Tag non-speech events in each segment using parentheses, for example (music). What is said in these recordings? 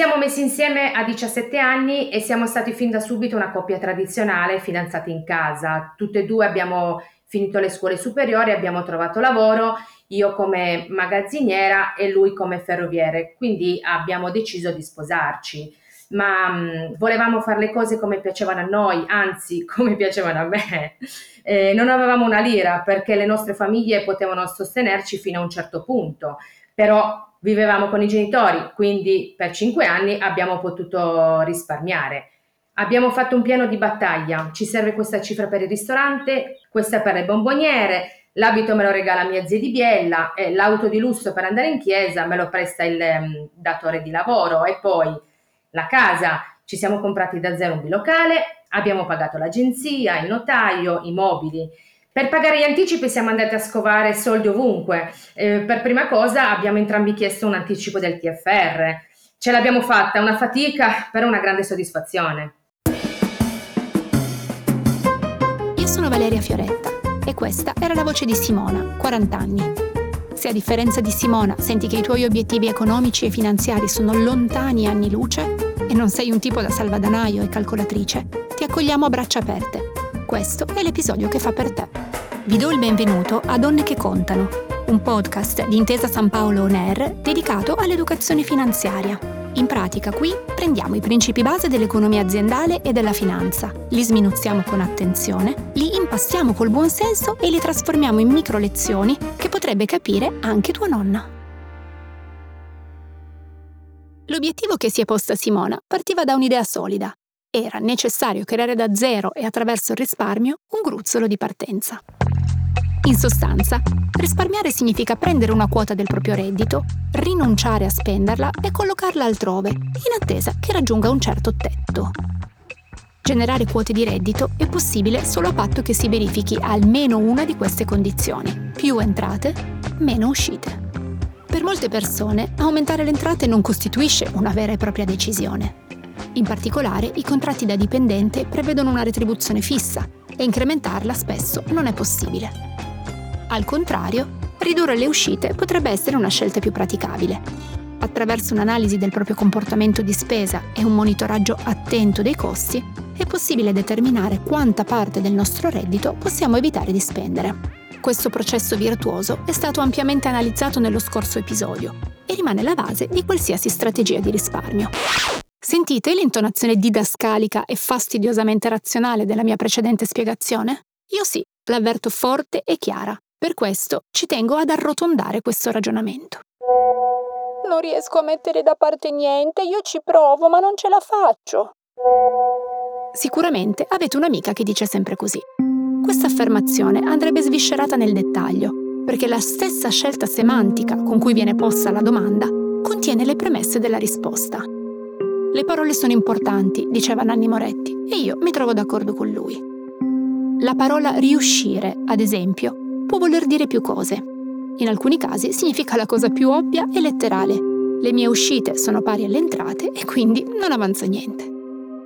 Siamo messi insieme a 17 anni e siamo stati fin da subito una coppia tradizionale, fidanzati in casa. Tutte e due abbiamo finito le scuole superiori, abbiamo trovato lavoro io come magazziniera e lui come ferroviere, quindi abbiamo deciso di sposarci. Ma mh, volevamo fare le cose come piacevano a noi, anzi (laughs) come piacevano a me. Eh, non avevamo una lira perché le nostre famiglie potevano sostenerci fino a un certo punto, però vivevamo con i genitori, quindi per cinque anni abbiamo potuto risparmiare. Abbiamo fatto un piano di battaglia, ci serve questa cifra per il ristorante, questa per le bomboniere, L'abito me lo regala mia zia di Biella, e l'auto di lusso per andare in chiesa me lo presta il um, datore di lavoro e poi la casa ci siamo comprati da zero un bilocale, abbiamo pagato l'agenzia, il notaio, i mobili. Per pagare gli anticipi siamo andati a scovare soldi ovunque. Eh, per prima cosa abbiamo entrambi chiesto un anticipo del TFR. Ce l'abbiamo fatta, una fatica, però una grande soddisfazione. Io sono Valeria Fioretta e questa era la voce di Simona, 40 anni. Se a differenza di Simona senti che i tuoi obiettivi economici e finanziari sono lontani anni luce e non sei un tipo da salvadanaio e calcolatrice, ti accogliamo a braccia aperte. Questo è l'episodio che fa per te. Vi do il benvenuto a Donne che contano, un podcast di Intesa San Paolo On Air dedicato all'educazione finanziaria in pratica qui prendiamo i principi base dell'economia aziendale e della finanza, li sminuzziamo con attenzione, li impastiamo col buon senso e li trasformiamo in micro lezioni che potrebbe capire anche tua nonna. L'obiettivo che si è posta Simona partiva da un'idea solida. Era necessario creare da zero e attraverso il risparmio un gruzzolo di partenza. In sostanza, risparmiare significa prendere una quota del proprio reddito, rinunciare a spenderla e collocarla altrove, in attesa che raggiunga un certo tetto. Generare quote di reddito è possibile solo a patto che si verifichi almeno una di queste condizioni. Più entrate, meno uscite. Per molte persone, aumentare le entrate non costituisce una vera e propria decisione. In particolare, i contratti da dipendente prevedono una retribuzione fissa e incrementarla spesso non è possibile. Al contrario, ridurre le uscite potrebbe essere una scelta più praticabile. Attraverso un'analisi del proprio comportamento di spesa e un monitoraggio attento dei costi, è possibile determinare quanta parte del nostro reddito possiamo evitare di spendere. Questo processo virtuoso è stato ampiamente analizzato nello scorso episodio e rimane la base di qualsiasi strategia di risparmio. Sentite l'intonazione didascalica e fastidiosamente razionale della mia precedente spiegazione? Io sì, l'avverto forte e chiara. Per questo ci tengo ad arrotondare questo ragionamento. Non riesco a mettere da parte niente, io ci provo, ma non ce la faccio. Sicuramente avete un'amica che dice sempre così. Questa affermazione andrebbe sviscerata nel dettaglio, perché la stessa scelta semantica con cui viene posta la domanda contiene le premesse della risposta. Le parole sono importanti, diceva Nanni Moretti, e io mi trovo d'accordo con lui. La parola riuscire, ad esempio, può voler dire più cose. In alcuni casi significa la cosa più ovvia e letterale. Le mie uscite sono pari alle entrate e quindi non avanza niente.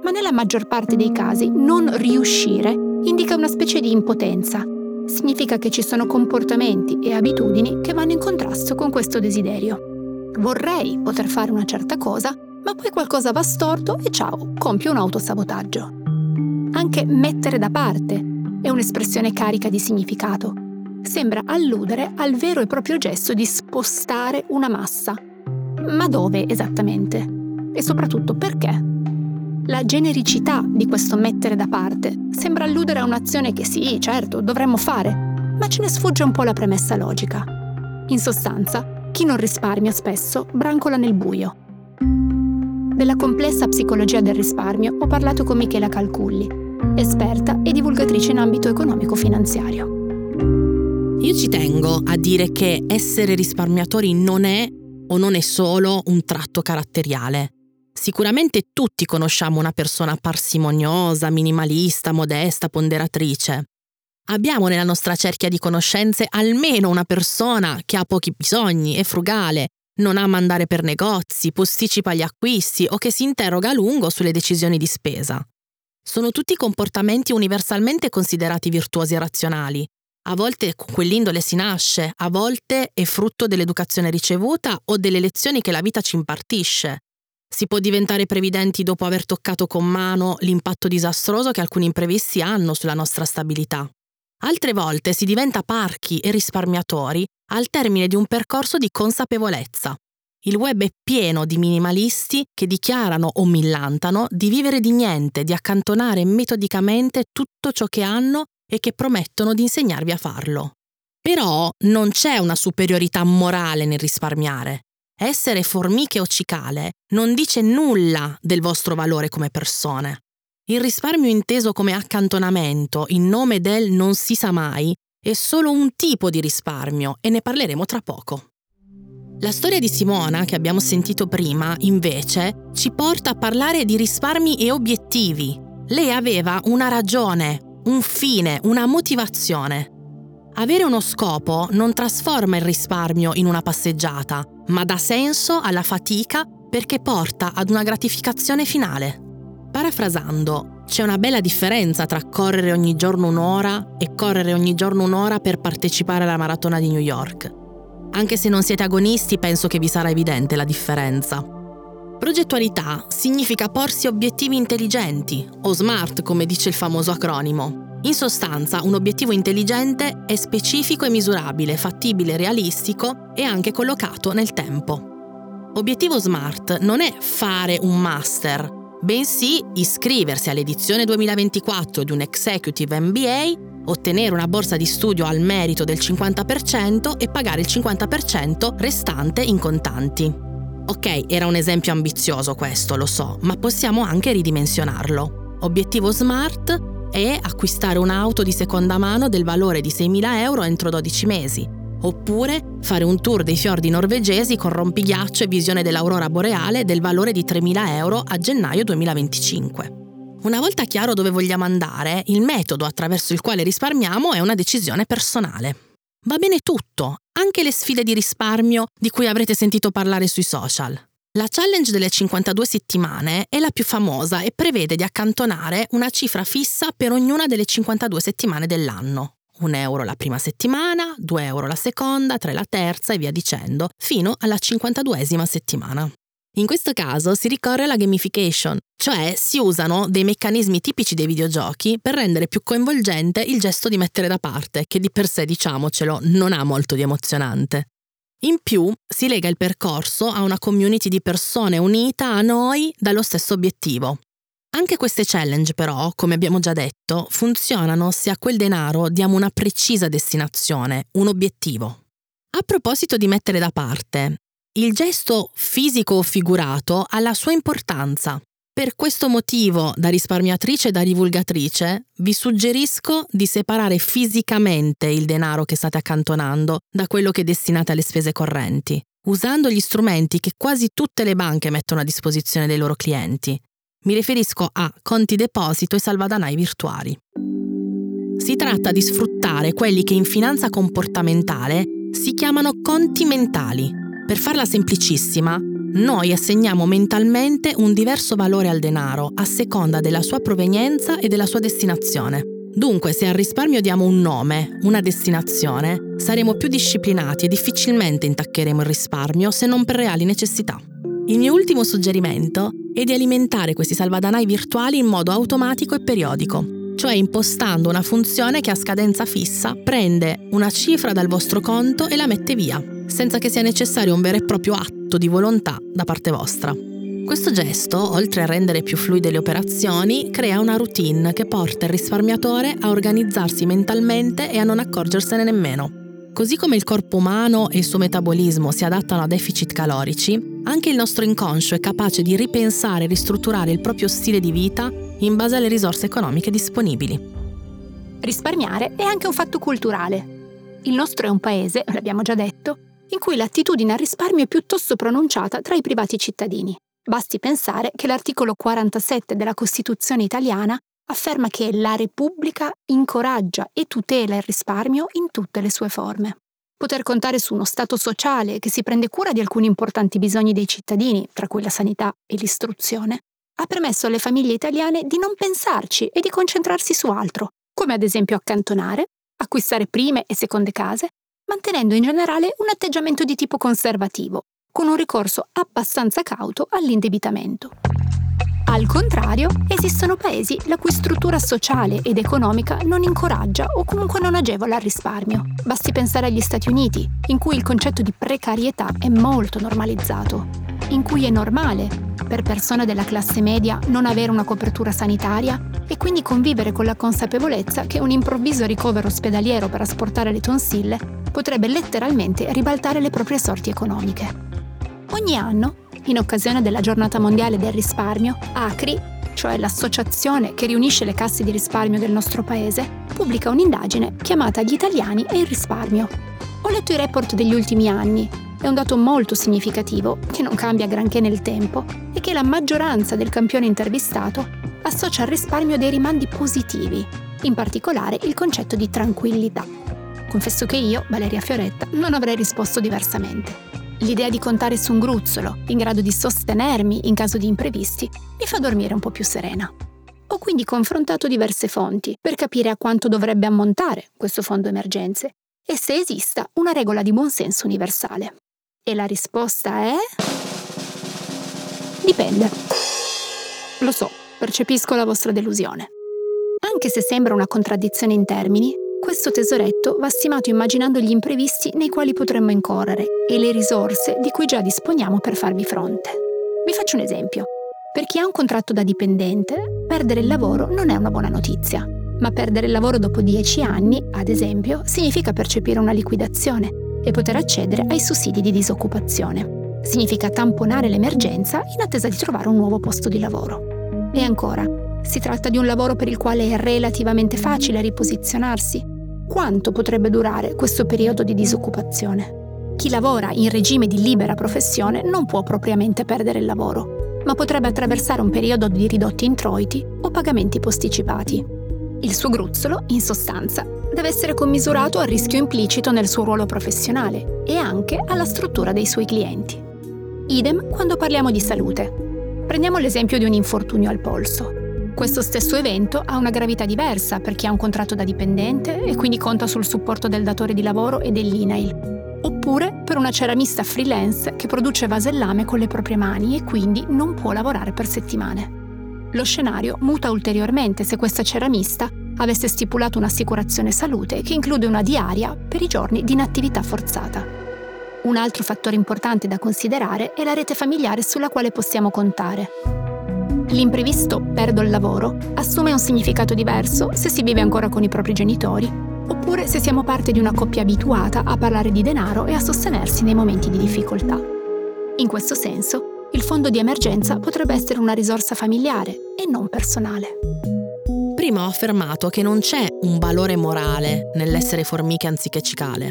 Ma nella maggior parte dei casi non riuscire indica una specie di impotenza. Significa che ci sono comportamenti e abitudini che vanno in contrasto con questo desiderio. Vorrei poter fare una certa cosa, ma poi qualcosa va storto e ciao, compio un autosabotaggio. Anche mettere da parte è un'espressione carica di significato sembra alludere al vero e proprio gesto di spostare una massa. Ma dove esattamente? E soprattutto perché? La genericità di questo mettere da parte sembra alludere a un'azione che sì, certo, dovremmo fare, ma ce ne sfugge un po' la premessa logica. In sostanza, chi non risparmia spesso brancola nel buio. Della complessa psicologia del risparmio ho parlato con Michela Calculli, esperta e divulgatrice in ambito economico-finanziario. Io ci tengo a dire che essere risparmiatori non è o non è solo un tratto caratteriale. Sicuramente tutti conosciamo una persona parsimoniosa, minimalista, modesta, ponderatrice. Abbiamo nella nostra cerchia di conoscenze almeno una persona che ha pochi bisogni, è frugale, non ama andare per negozi, posticipa gli acquisti o che si interroga a lungo sulle decisioni di spesa. Sono tutti comportamenti universalmente considerati virtuosi e razionali. A volte con quell'indole si nasce, a volte è frutto dell'educazione ricevuta o delle lezioni che la vita ci impartisce. Si può diventare previdenti dopo aver toccato con mano l'impatto disastroso che alcuni imprevisti hanno sulla nostra stabilità. Altre volte si diventa parchi e risparmiatori al termine di un percorso di consapevolezza. Il web è pieno di minimalisti che dichiarano o millantano di vivere di niente, di accantonare metodicamente tutto ciò che hanno e che promettono di insegnarvi a farlo. Però non c'è una superiorità morale nel risparmiare. Essere formiche o cicale non dice nulla del vostro valore come persone. Il risparmio inteso come accantonamento in nome del non si sa mai è solo un tipo di risparmio e ne parleremo tra poco. La storia di Simona, che abbiamo sentito prima, invece, ci porta a parlare di risparmi e obiettivi. Lei aveva una ragione, un fine, una motivazione. Avere uno scopo non trasforma il risparmio in una passeggiata, ma dà senso alla fatica perché porta ad una gratificazione finale. Parafrasando, c'è una bella differenza tra correre ogni giorno un'ora e correre ogni giorno un'ora per partecipare alla maratona di New York. Anche se non siete agonisti, penso che vi sarà evidente la differenza. Progettualità significa porsi obiettivi intelligenti, o SMART come dice il famoso acronimo, in sostanza, un obiettivo intelligente è specifico e misurabile, fattibile, realistico e anche collocato nel tempo. Obiettivo SMART non è fare un master, bensì iscriversi all'edizione 2024 di un Executive MBA, ottenere una borsa di studio al merito del 50% e pagare il 50% restante in contanti. Ok, era un esempio ambizioso questo, lo so, ma possiamo anche ridimensionarlo. Obiettivo SMART è acquistare un'auto di seconda mano del valore di 6.000 euro entro 12 mesi, oppure fare un tour dei fiordi norvegesi con rompighiaccio e visione dell'aurora boreale del valore di 3.000 euro a gennaio 2025. Una volta chiaro dove vogliamo andare, il metodo attraverso il quale risparmiamo è una decisione personale. Va bene tutto, anche le sfide di risparmio di cui avrete sentito parlare sui social. La challenge delle 52 settimane è la più famosa e prevede di accantonare una cifra fissa per ognuna delle 52 settimane dell'anno. Un euro la prima settimana, 2 euro la seconda, 3 la terza e via dicendo, fino alla 52esima settimana. In questo caso si ricorre alla gamification, cioè si usano dei meccanismi tipici dei videogiochi per rendere più coinvolgente il gesto di mettere da parte, che di per sé, diciamocelo, non ha molto di emozionante. In più si lega il percorso a una community di persone unita a noi dallo stesso obiettivo. Anche queste challenge però, come abbiamo già detto, funzionano se a quel denaro diamo una precisa destinazione, un obiettivo. A proposito di mettere da parte, il gesto fisico o figurato ha la sua importanza per questo motivo, da risparmiatrice e da divulgatrice, vi suggerisco di separare fisicamente il denaro che state accantonando da quello che destinate alle spese correnti, usando gli strumenti che quasi tutte le banche mettono a disposizione dei loro clienti. Mi riferisco a conti deposito e salvadanai virtuali. Si tratta di sfruttare quelli che in finanza comportamentale si chiamano conti mentali. Per farla semplicissima, noi assegniamo mentalmente un diverso valore al denaro a seconda della sua provenienza e della sua destinazione. Dunque, se al risparmio diamo un nome, una destinazione, saremo più disciplinati e difficilmente intaccheremo il risparmio se non per reali necessità. Il mio ultimo suggerimento è di alimentare questi salvadanai virtuali in modo automatico e periodico, cioè impostando una funzione che a scadenza fissa prende una cifra dal vostro conto e la mette via, senza che sia necessario un vero e proprio atto di volontà da parte vostra. Questo gesto, oltre a rendere più fluide le operazioni, crea una routine che porta il risparmiatore a organizzarsi mentalmente e a non accorgersene nemmeno. Così come il corpo umano e il suo metabolismo si adattano a deficit calorici, anche il nostro inconscio è capace di ripensare e ristrutturare il proprio stile di vita in base alle risorse economiche disponibili. Risparmiare è anche un fatto culturale. Il nostro è un paese, l'abbiamo già detto, in cui l'attitudine al risparmio è piuttosto pronunciata tra i privati cittadini. Basti pensare che l'articolo 47 della Costituzione italiana afferma che la Repubblica incoraggia e tutela il risparmio in tutte le sue forme. Poter contare su uno Stato sociale che si prende cura di alcuni importanti bisogni dei cittadini, tra cui la sanità e l'istruzione, ha permesso alle famiglie italiane di non pensarci e di concentrarsi su altro, come ad esempio accantonare, acquistare prime e seconde case, mantenendo in generale un atteggiamento di tipo conservativo, con un ricorso abbastanza cauto all'indebitamento. Al contrario, esistono paesi la cui struttura sociale ed economica non incoraggia o comunque non agevola il risparmio. Basti pensare agli Stati Uniti, in cui il concetto di precarietà è molto normalizzato, in cui è normale per persone della classe media non avere una copertura sanitaria e quindi convivere con la consapevolezza che un improvviso ricovero ospedaliero per asportare le tonsille potrebbe letteralmente ribaltare le proprie sorti economiche. Ogni anno in occasione della giornata mondiale del risparmio, ACRI, cioè l'associazione che riunisce le casse di risparmio del nostro paese, pubblica un'indagine chiamata Gli italiani e il risparmio. Ho letto i report degli ultimi anni. È un dato molto significativo, che non cambia granché nel tempo, e che la maggioranza del campione intervistato associa al risparmio dei rimandi positivi, in particolare il concetto di tranquillità. Confesso che io, Valeria Fioretta, non avrei risposto diversamente. L'idea di contare su un gruzzolo, in grado di sostenermi in caso di imprevisti, mi fa dormire un po' più serena. Ho quindi confrontato diverse fonti per capire a quanto dovrebbe ammontare questo fondo emergenze e se esista una regola di buonsenso universale. E la risposta è... Dipende. Lo so, percepisco la vostra delusione. Anche se sembra una contraddizione in termini, questo tesoretto va stimato immaginando gli imprevisti nei quali potremmo incorrere e le risorse di cui già disponiamo per farvi fronte. Vi faccio un esempio. Per chi ha un contratto da dipendente, perdere il lavoro non è una buona notizia, ma perdere il lavoro dopo 10 anni, ad esempio, significa percepire una liquidazione e poter accedere ai sussidi di disoccupazione. Significa tamponare l'emergenza in attesa di trovare un nuovo posto di lavoro. E ancora, si tratta di un lavoro per il quale è relativamente facile riposizionarsi, quanto potrebbe durare questo periodo di disoccupazione? Chi lavora in regime di libera professione non può propriamente perdere il lavoro, ma potrebbe attraversare un periodo di ridotti introiti o pagamenti posticipati. Il suo gruzzolo, in sostanza, deve essere commisurato al rischio implicito nel suo ruolo professionale e anche alla struttura dei suoi clienti. Idem quando parliamo di salute. Prendiamo l'esempio di un infortunio al polso. Questo stesso evento ha una gravità diversa per chi ha un contratto da dipendente e quindi conta sul supporto del datore di lavoro e dell'INAIL, oppure per una ceramista freelance che produce vasellame con le proprie mani e quindi non può lavorare per settimane. Lo scenario muta ulteriormente se questa ceramista avesse stipulato un'assicurazione salute che include una diaria per i giorni di inattività forzata. Un altro fattore importante da considerare è la rete familiare sulla quale possiamo contare. L'imprevisto perdo il lavoro assume un significato diverso se si vive ancora con i propri genitori, oppure se siamo parte di una coppia abituata a parlare di denaro e a sostenersi nei momenti di difficoltà. In questo senso, il fondo di emergenza potrebbe essere una risorsa familiare e non personale. Prima ho affermato che non c'è un valore morale nell'essere formiche anziché cicale.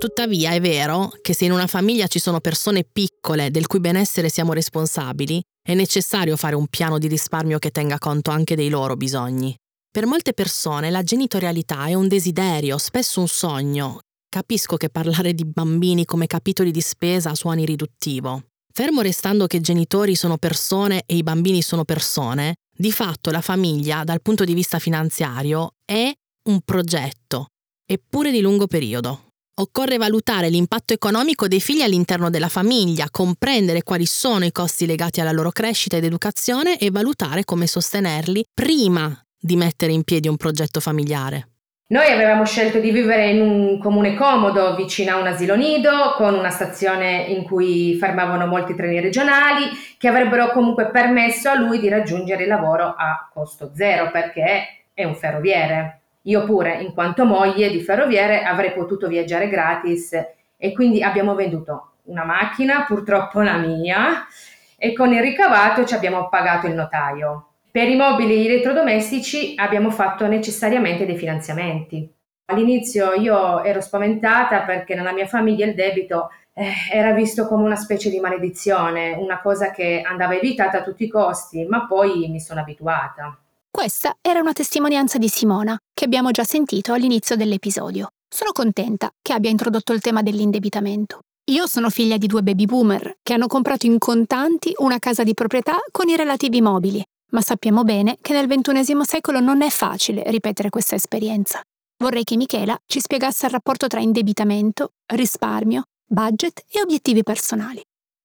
Tuttavia è vero che se in una famiglia ci sono persone piccole del cui benessere siamo responsabili, è necessario fare un piano di risparmio che tenga conto anche dei loro bisogni. Per molte persone la genitorialità è un desiderio, spesso un sogno. Capisco che parlare di bambini come capitoli di spesa suoni riduttivo. Fermo restando che i genitori sono persone e i bambini sono persone, di fatto la famiglia, dal punto di vista finanziario, è un progetto, eppure di lungo periodo. Occorre valutare l'impatto economico dei figli all'interno della famiglia, comprendere quali sono i costi legati alla loro crescita ed educazione e valutare come sostenerli prima di mettere in piedi un progetto familiare. Noi avevamo scelto di vivere in un comune comodo vicino a un asilo nido, con una stazione in cui fermavano molti treni regionali, che avrebbero comunque permesso a lui di raggiungere il lavoro a costo zero, perché è un ferroviere. Io pure, in quanto moglie di ferroviere, avrei potuto viaggiare gratis e quindi abbiamo venduto una macchina, purtroppo la mia, e con il ricavato ci abbiamo pagato il notaio. Per i mobili elettrodomestici abbiamo fatto necessariamente dei finanziamenti. All'inizio io ero spaventata perché nella mia famiglia il debito eh, era visto come una specie di maledizione, una cosa che andava evitata a tutti i costi, ma poi mi sono abituata. Questa era una testimonianza di Simona, che abbiamo già sentito all'inizio dell'episodio. Sono contenta che abbia introdotto il tema dell'indebitamento. Io sono figlia di due baby boomer che hanno comprato in contanti una casa di proprietà con i relativi mobili, ma sappiamo bene che nel XXI secolo non è facile ripetere questa esperienza. Vorrei che Michela ci spiegasse il rapporto tra indebitamento, risparmio, budget e obiettivi personali.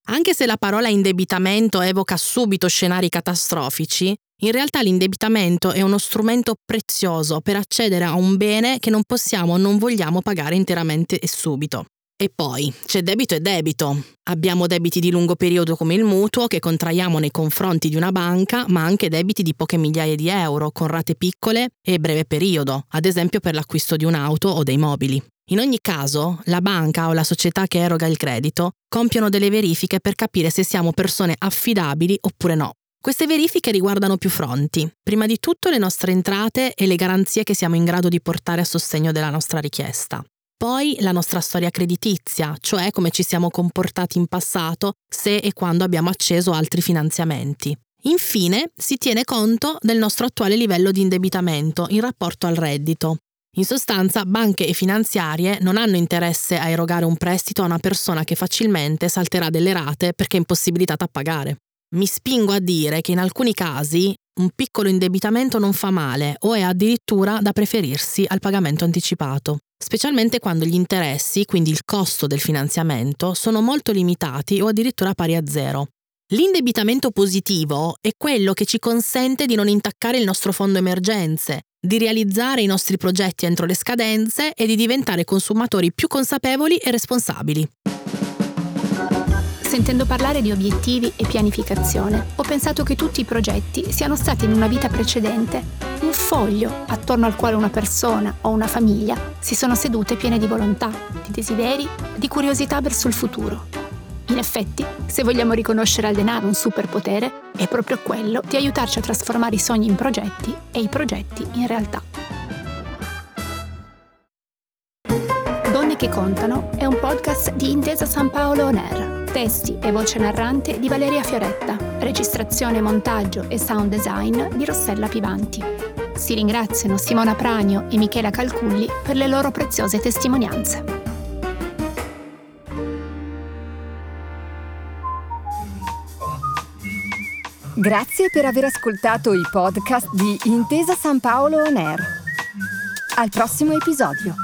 Anche se la parola indebitamento evoca subito scenari catastrofici, in realtà l'indebitamento è uno strumento prezioso per accedere a un bene che non possiamo o non vogliamo pagare interamente e subito. E poi c'è debito e debito. Abbiamo debiti di lungo periodo come il mutuo che contraiamo nei confronti di una banca, ma anche debiti di poche migliaia di euro con rate piccole e breve periodo, ad esempio per l'acquisto di un'auto o dei mobili. In ogni caso, la banca o la società che eroga il credito compiono delle verifiche per capire se siamo persone affidabili oppure no. Queste verifiche riguardano più fronti. Prima di tutto le nostre entrate e le garanzie che siamo in grado di portare a sostegno della nostra richiesta. Poi la nostra storia creditizia, cioè come ci siamo comportati in passato, se e quando abbiamo acceso altri finanziamenti. Infine si tiene conto del nostro attuale livello di indebitamento in rapporto al reddito. In sostanza, banche e finanziarie non hanno interesse a erogare un prestito a una persona che facilmente salterà delle rate perché è impossibilitata a pagare. Mi spingo a dire che in alcuni casi un piccolo indebitamento non fa male o è addirittura da preferirsi al pagamento anticipato specialmente quando gli interessi, quindi il costo del finanziamento, sono molto limitati o addirittura pari a zero. L'indebitamento positivo è quello che ci consente di non intaccare il nostro fondo emergenze, di realizzare i nostri progetti entro le scadenze e di diventare consumatori più consapevoli e responsabili. Sentendo parlare di obiettivi e pianificazione, ho pensato che tutti i progetti siano stati in una vita precedente un foglio attorno al quale una persona o una famiglia si sono sedute piene di volontà, di desideri, di curiosità verso il futuro. In effetti, se vogliamo riconoscere al denaro un superpotere, è proprio quello di aiutarci a trasformare i sogni in progetti e i progetti in realtà. Donne che contano è un podcast di Intesa San Paolo On Air Testi e voce narrante di Valeria Fioretta, registrazione, montaggio e sound design di Rossella Pivanti. Si ringraziano Simona Pragno e Michela Calculli per le loro preziose testimonianze. Grazie per aver ascoltato i podcast di Intesa San Paolo On Air. Al prossimo episodio.